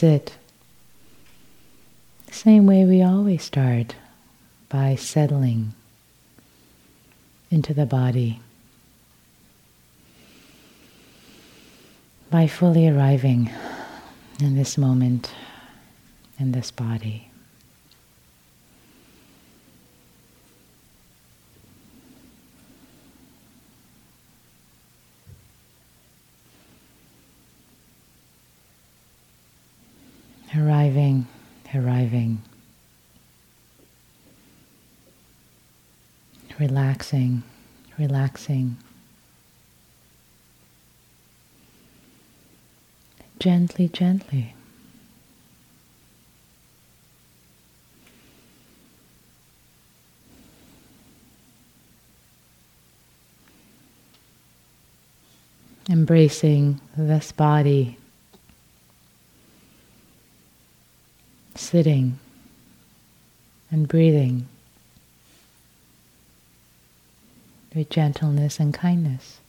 sit. The same way we always start by settling into the body. By fully arriving in this moment, in this body. Arriving, arriving. Relaxing, relaxing. Gently, gently. Embracing this body sitting and breathing with gentleness and kindness.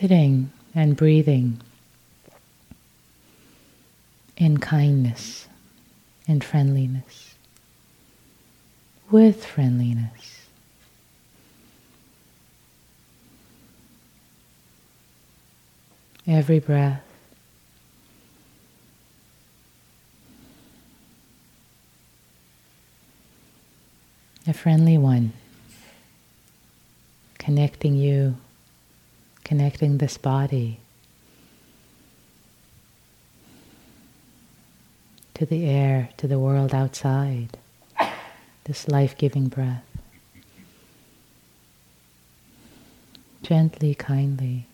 Sitting and breathing in kindness and friendliness, with friendliness. Every breath. A friendly one, connecting you connecting this body to the air, to the world outside, this life giving breath. Gently, kindly,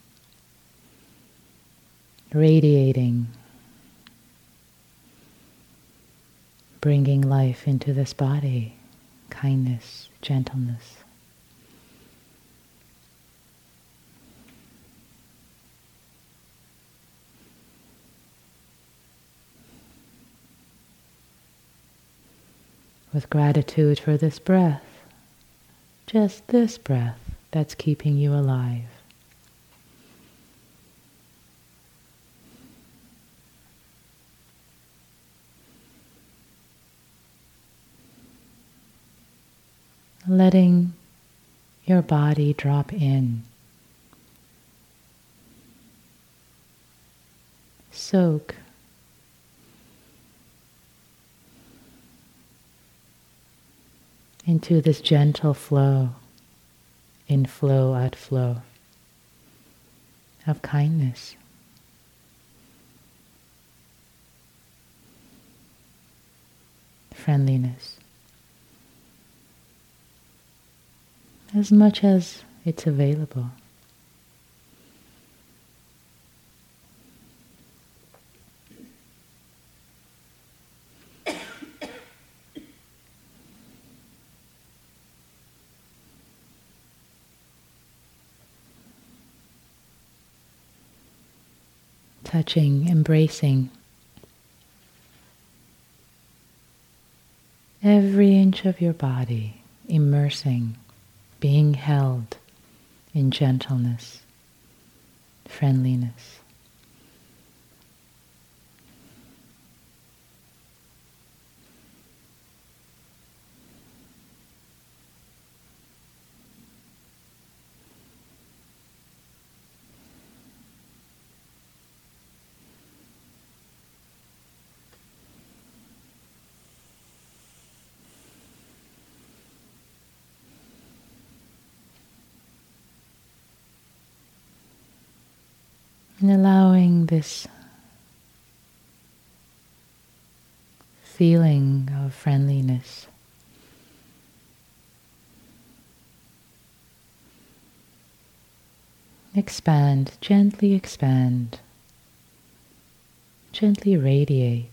radiating, bringing life into this body, kindness, gentleness. With gratitude for this breath, just this breath that's keeping you alive. Letting your body drop in. Soak into this gentle flow, in flow, out flow of kindness. Friendliness. As much as it's available. Touching, embracing every inch of your body, immersing, being held in gentleness, friendliness. And allowing this feeling of friendliness expand, gently expand, gently radiate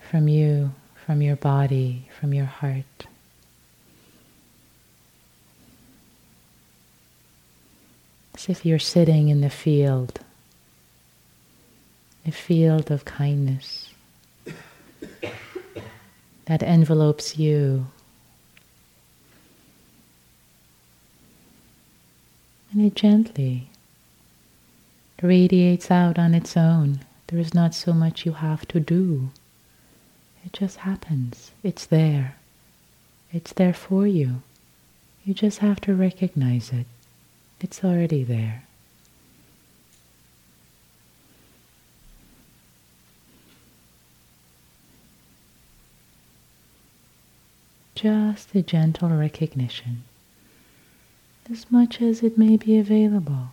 from you, from your body, from your heart. As if you're sitting in the field, a field of kindness that envelopes you. And it gently radiates out on its own. There is not so much you have to do. It just happens. It's there. It's there for you. You just have to recognize it. It's already there. Just a gentle recognition, as much as it may be available.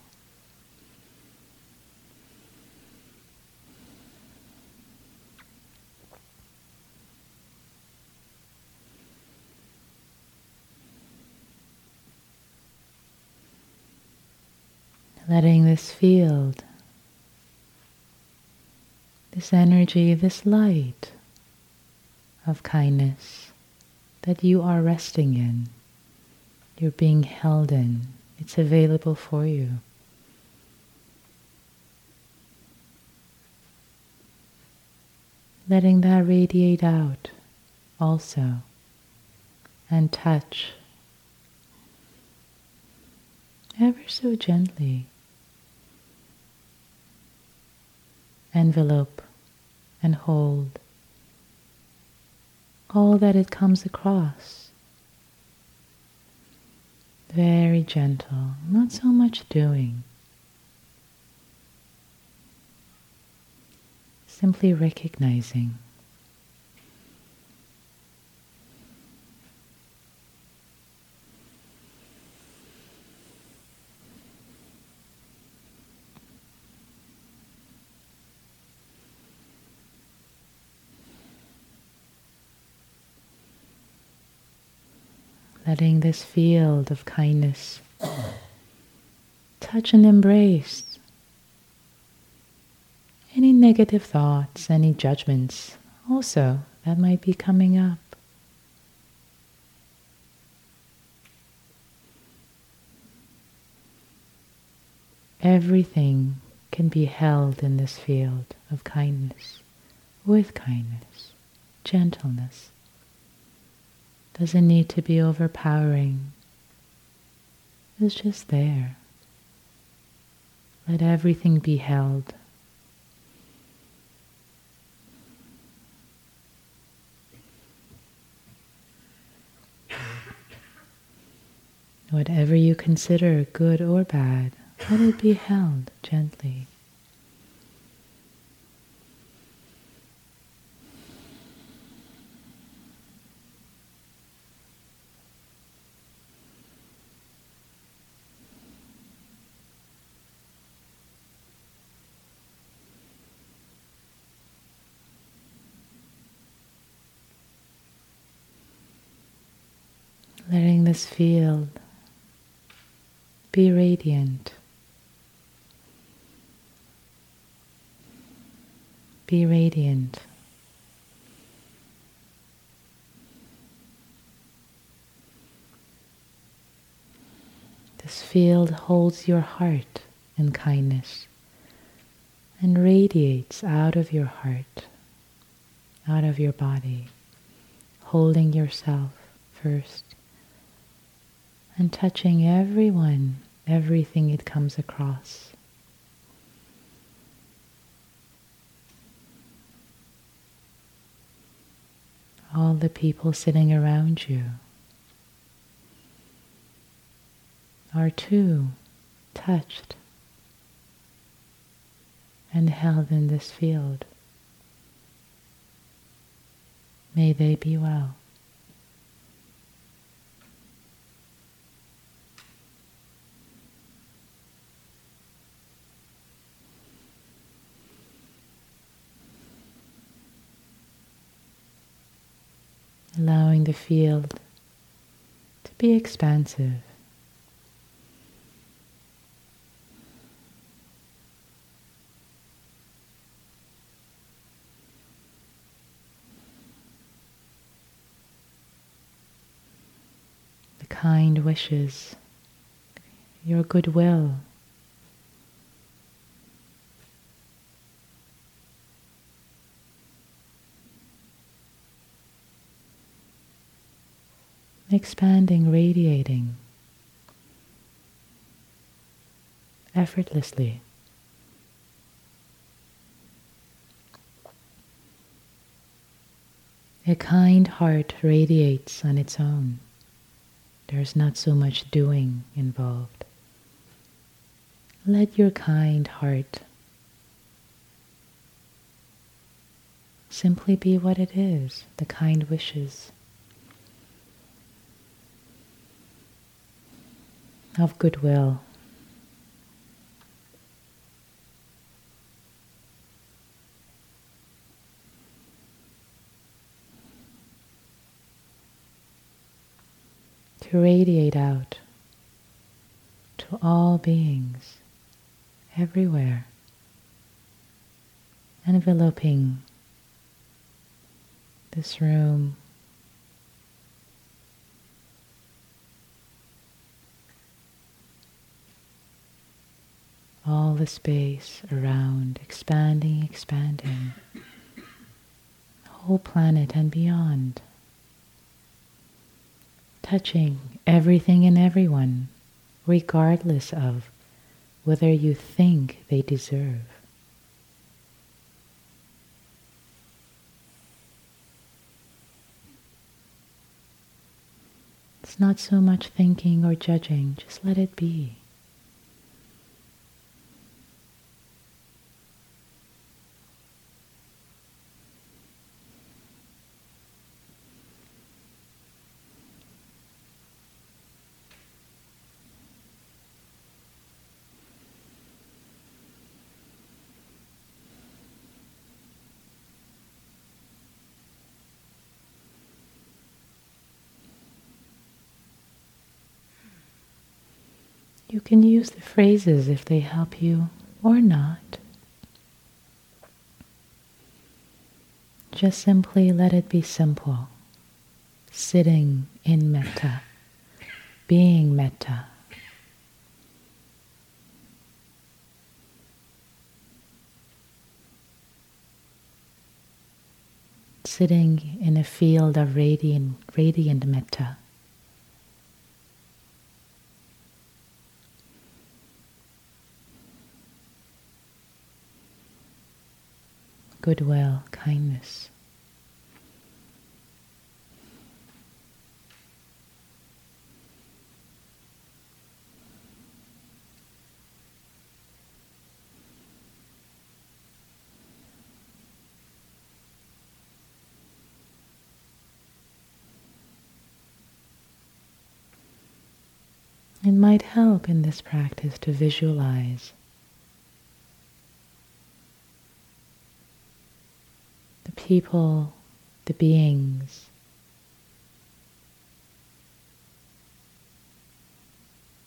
Letting this field, this energy, this light of kindness that you are resting in, you're being held in, it's available for you. Letting that radiate out also and touch ever so gently envelope and hold all that it comes across. Very gentle, not so much doing. Simply recognizing. Letting this field of kindness touch and embrace any negative thoughts, any judgments also that might be coming up. Everything can be held in this field of kindness, with kindness, gentleness doesn't need to be overpowering. It's just there. Let everything be held. Whatever you consider good or bad, let it be held gently. Letting this field be radiant. Be radiant. This field holds your heart in kindness and radiates out of your heart, out of your body, holding yourself first and touching everyone, everything it comes across. All the people sitting around you are too touched and held in this field. May they be well. Allowing the field to be expansive. The kind wishes, your goodwill expanding, radiating effortlessly. A kind heart radiates on its own. There's not so much doing involved. Let your kind heart simply be what it is, the kind wishes. Of goodwill. To radiate out to all beings everywhere, enveloping this room all the space around, expanding, expanding, the whole planet and beyond, touching everything and everyone, regardless of whether you think they deserve. It's not so much thinking or judging, just let it be. You can use the phrases if they help you or not. Just simply let it be simple. Sitting in metta, being metta. Sitting in a field of radiant, radiant metta. Goodwill, kindness. It might help in this practice to visualize people, the beings.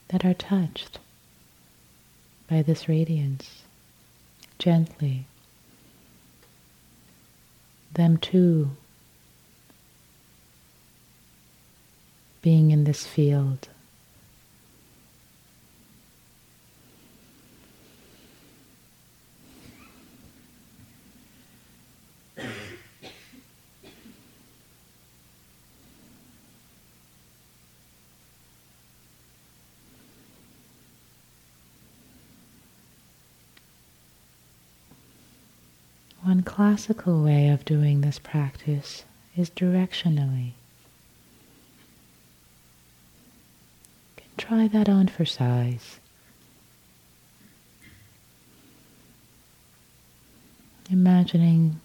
That are touched by this radiance gently. Them too being in this field. One classical way of doing this practice is directionally. You can try that on for size. Imagining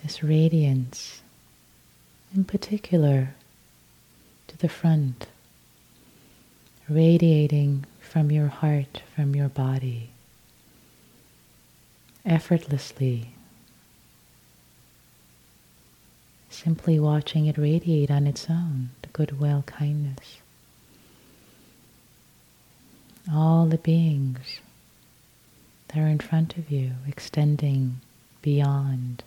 this radiance, in particular to the front, radiating from your heart, from your body effortlessly. simply watching it radiate on its own, the goodwill, kindness. All the beings that are in front of you, extending beyond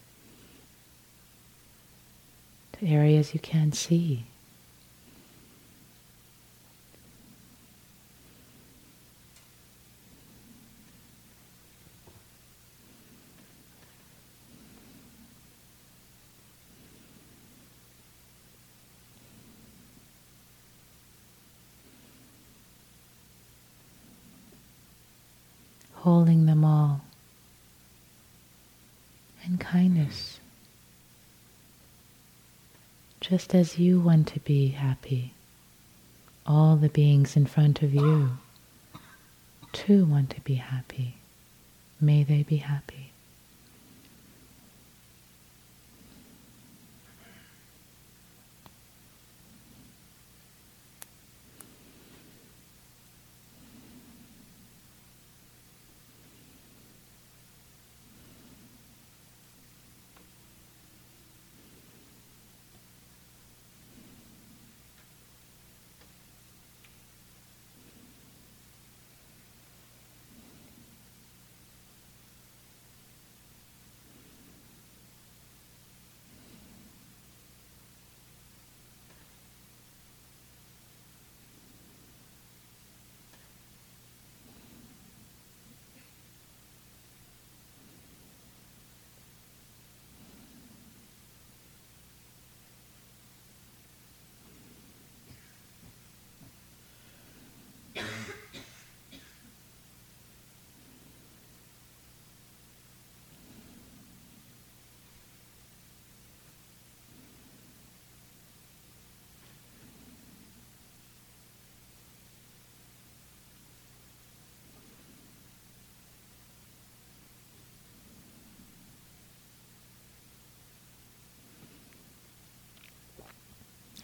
to areas you can't see. Holding them all, and kindness, just as you want to be happy. All the beings in front of you too want to be happy. May they be happy.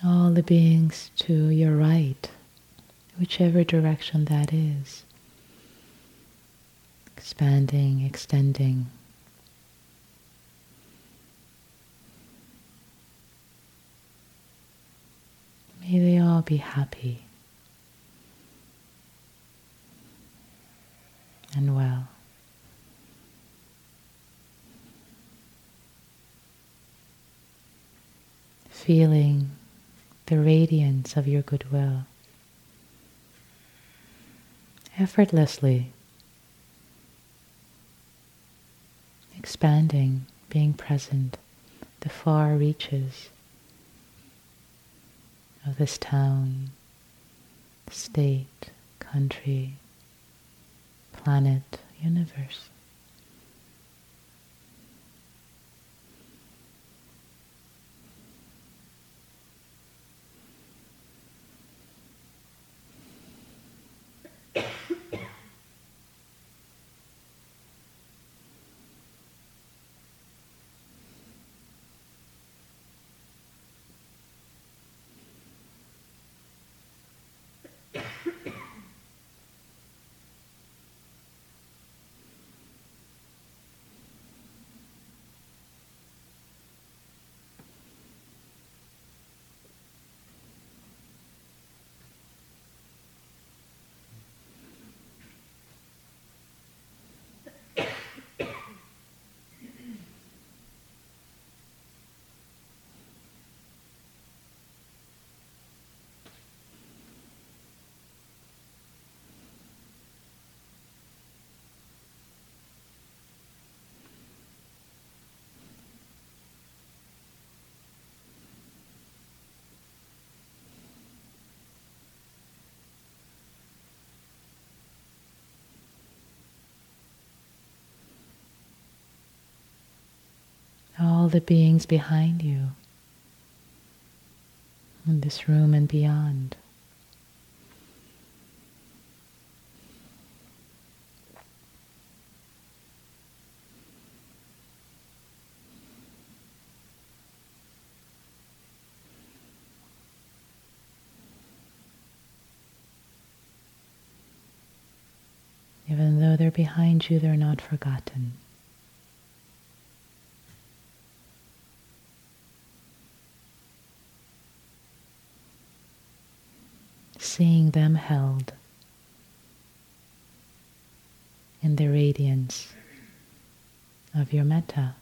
All the beings to your right, whichever direction that is, expanding, extending. May they all be happy and well. Feeling the radiance of your goodwill. Effortlessly expanding, being present, the far reaches of this town, state, country, planet, universe. All the beings behind you in this room and beyond. Even though they're behind you, they're not forgotten. Seeing them held in the radiance of your metta.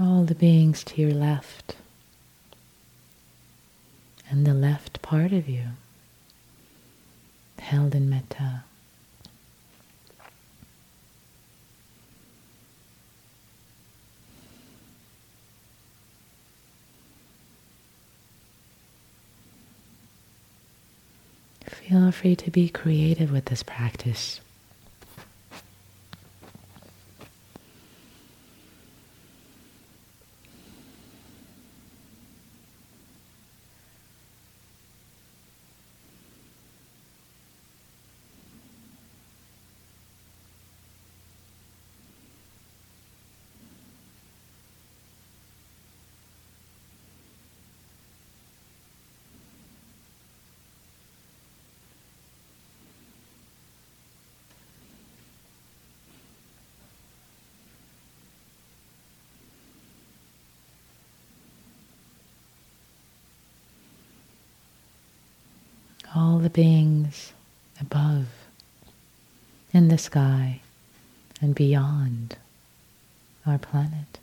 All the beings to your left and the left part of you held in metta. Feel free to be creative with this practice. all the beings above, in the sky, and beyond our planet.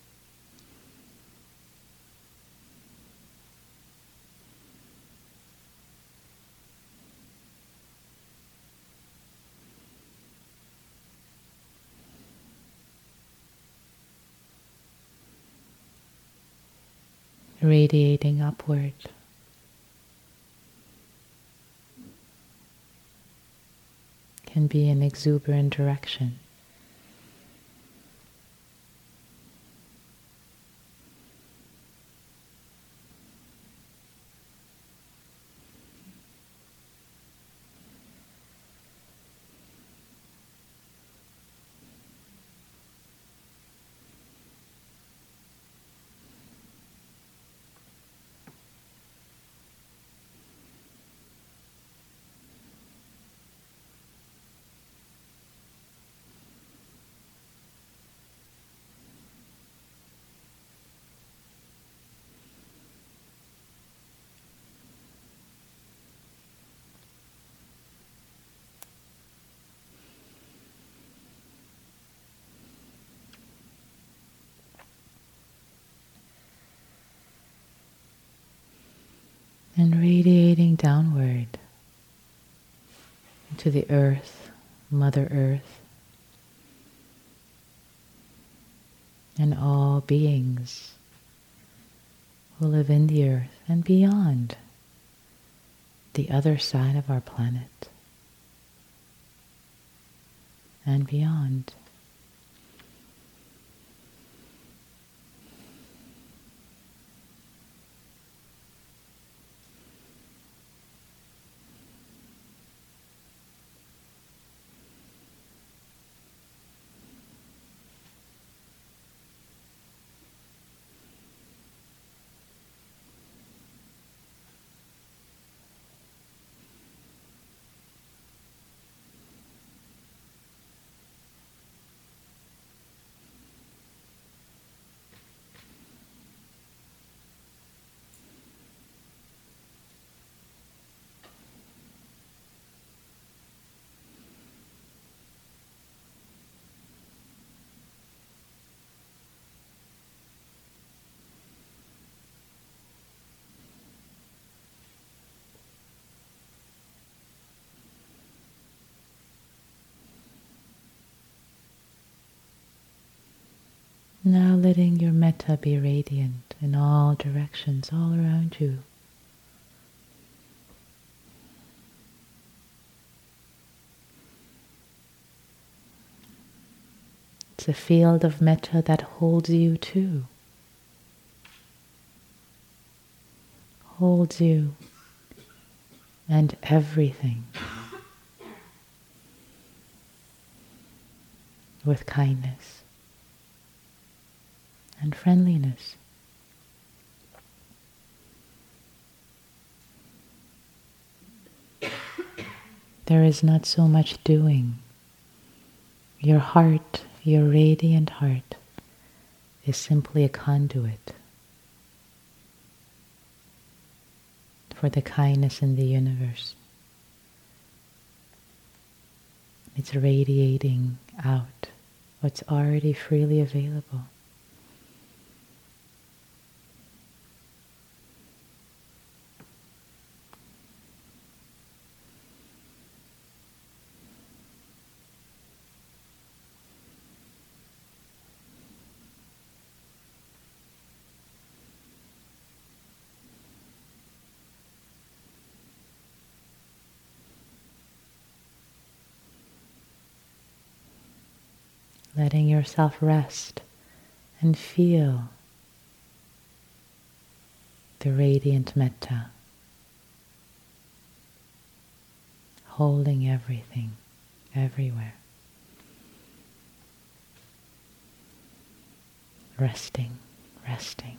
Radiating upward. Can be an exuberant direction. And radiating downward into the earth, Mother Earth, and all beings who live in the earth and beyond the other side of our planet and beyond. Now letting your metta be radiant in all directions, all around you. It's a field of metta that holds you too. Holds you and everything with kindness and friendliness. There is not so much doing. Your heart, your radiant heart, is simply a conduit for the kindness in the universe. It's radiating out what's already freely available. Letting yourself rest and feel the radiant metta, holding everything, everywhere. Resting, resting.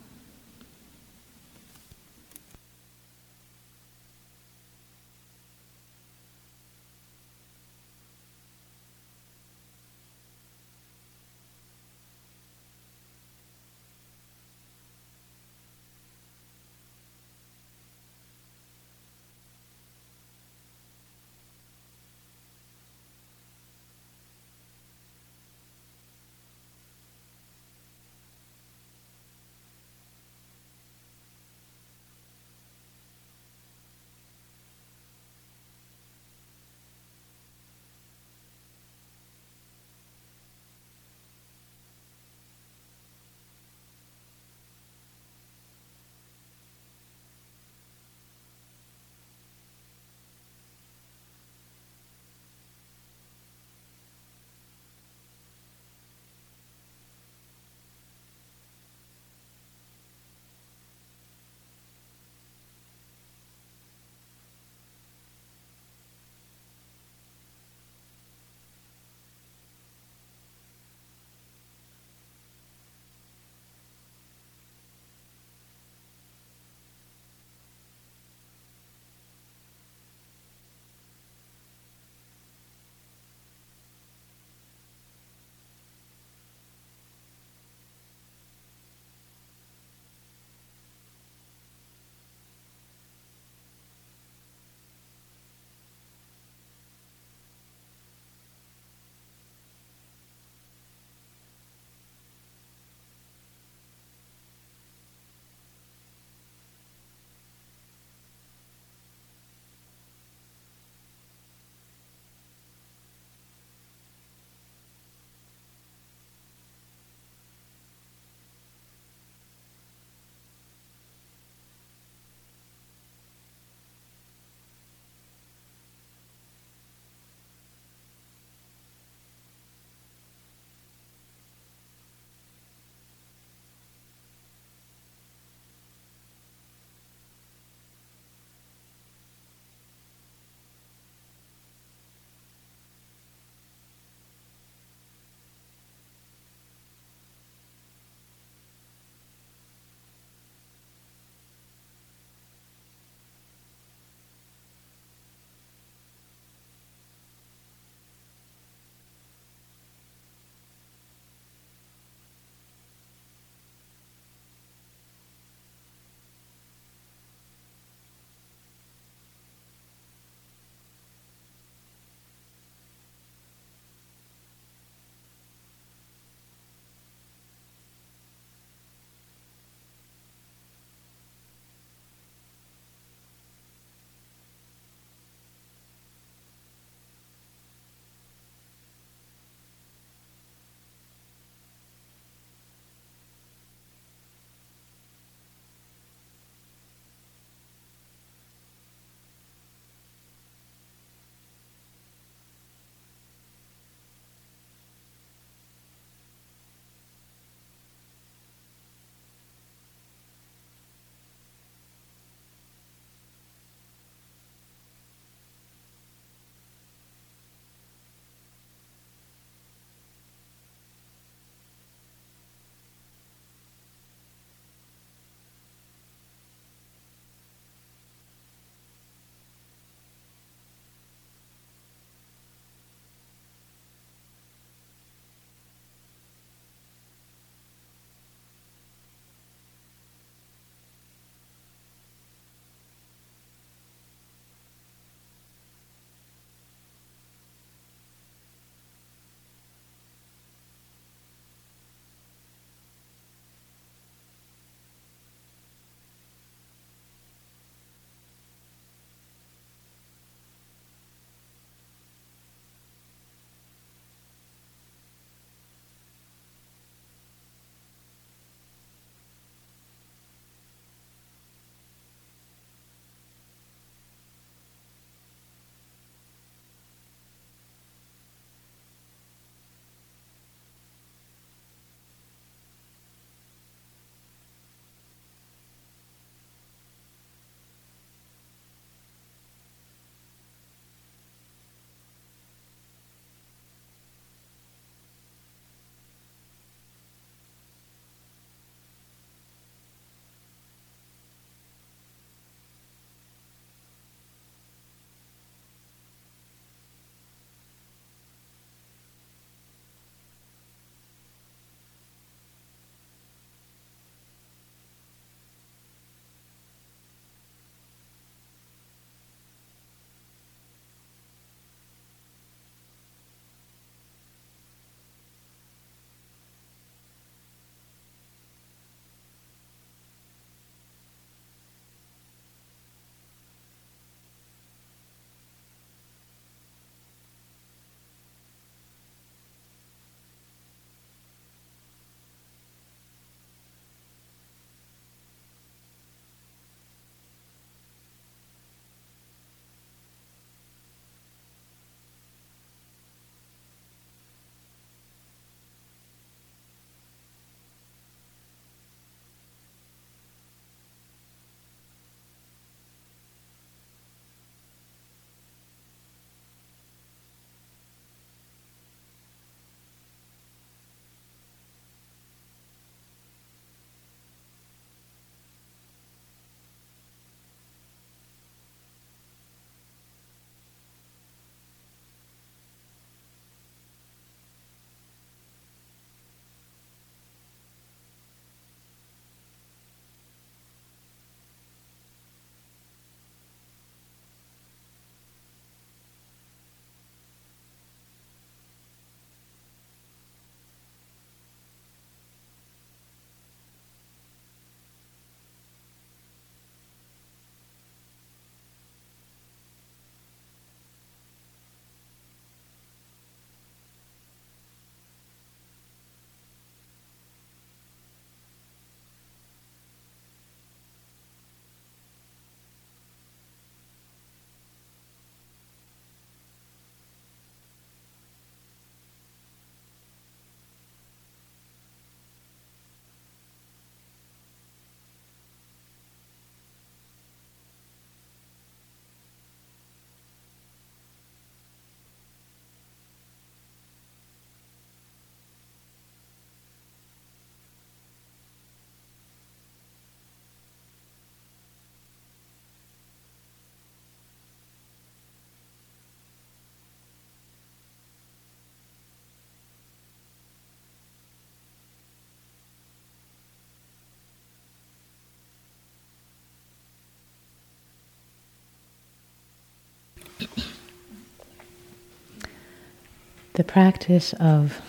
The practice of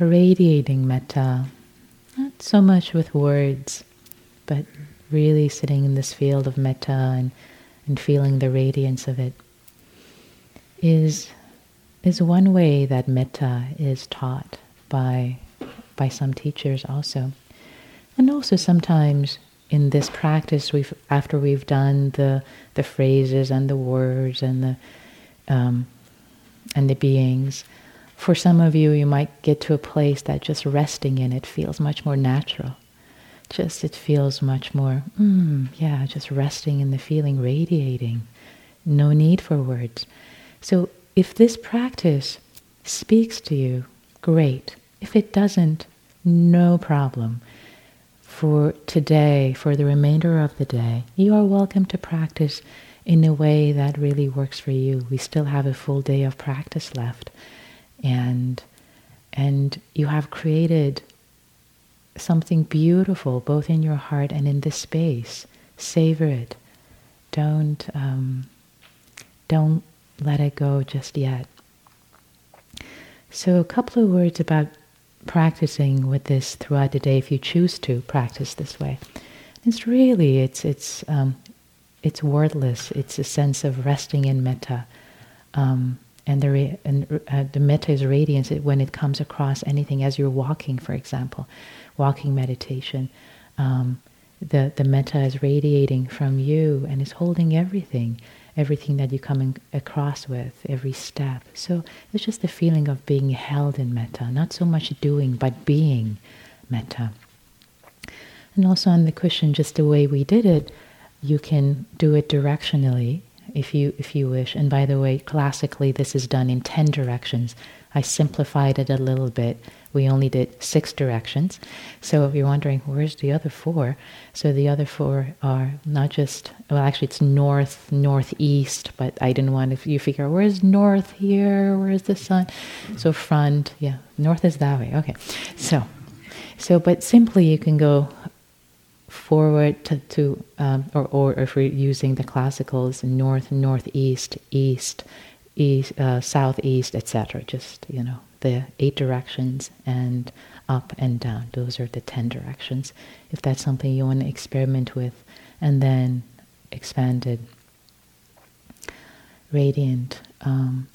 radiating metta, not so much with words, but really sitting in this field of metta and, and feeling the radiance of it, is, is one way that metta is taught by, by some teachers also. And also sometimes in this practice, we've after we've done the the phrases and the words and the um, and the beings, for some of you, you might get to a place that just resting in it feels much more natural. Just it feels much more, mm, yeah, just resting in the feeling, radiating. No need for words. So if this practice speaks to you, great. If it doesn't, no problem. For today, for the remainder of the day, you are welcome to practice in a way that really works for you. We still have a full day of practice left. And and you have created something beautiful both in your heart and in this space. Savor it. Don't um, don't let it go just yet. So a couple of words about practicing with this throughout the day if you choose to practice this way. It's really it's it's um, it's wordless. It's a sense of resting in metta, um, and the and uh, the metta is radiance when it comes across anything as you're walking, for example, walking meditation. Um, the the metta is radiating from you and is holding everything, everything that you come across with, every step. So it's just the feeling of being held in metta, not so much doing but being metta. And also on the cushion, just the way we did it you can do it directionally if you if you wish. And by the way, classically this is done in 10 directions. I simplified it a little bit. We only did six directions. So if you're wondering where's the other four, so the other four are not just well actually it's north, northeast, but I didn't want to you figure out where's north here, where's the sun? So front, yeah, north is that way. Okay. So so but simply you can go forward to, to um, or, or if we're using the classicals, north, northeast, east, east, uh, southeast, etc. Just you know the eight directions and up and down. Those are the ten directions. If that's something you want to experiment with, and then expanded, radiant, um,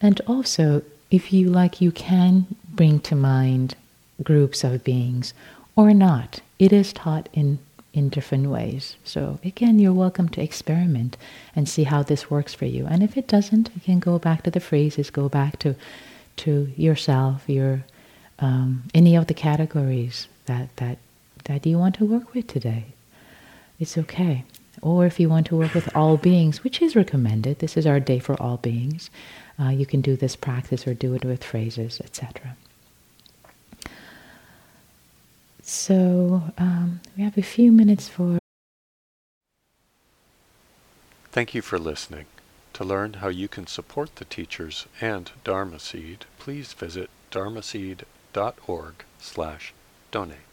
and also if you like, you can bring to mind groups of beings or not. It is taught in, in different ways. So again, you're welcome to experiment and see how this works for you. And if it doesn't, you can go back to the phrases, go back to to yourself, your um, any of the categories that that that you want to work with today. It's okay. Or if you want to work with all beings, which is recommended, this is our day for all beings. Uh, you can do this practice or do it with phrases, etc. So um, we have a few minutes for. Thank you for listening. To learn how you can support the teachers and Dharma Seed, please visit dharmaseed.org slash donate.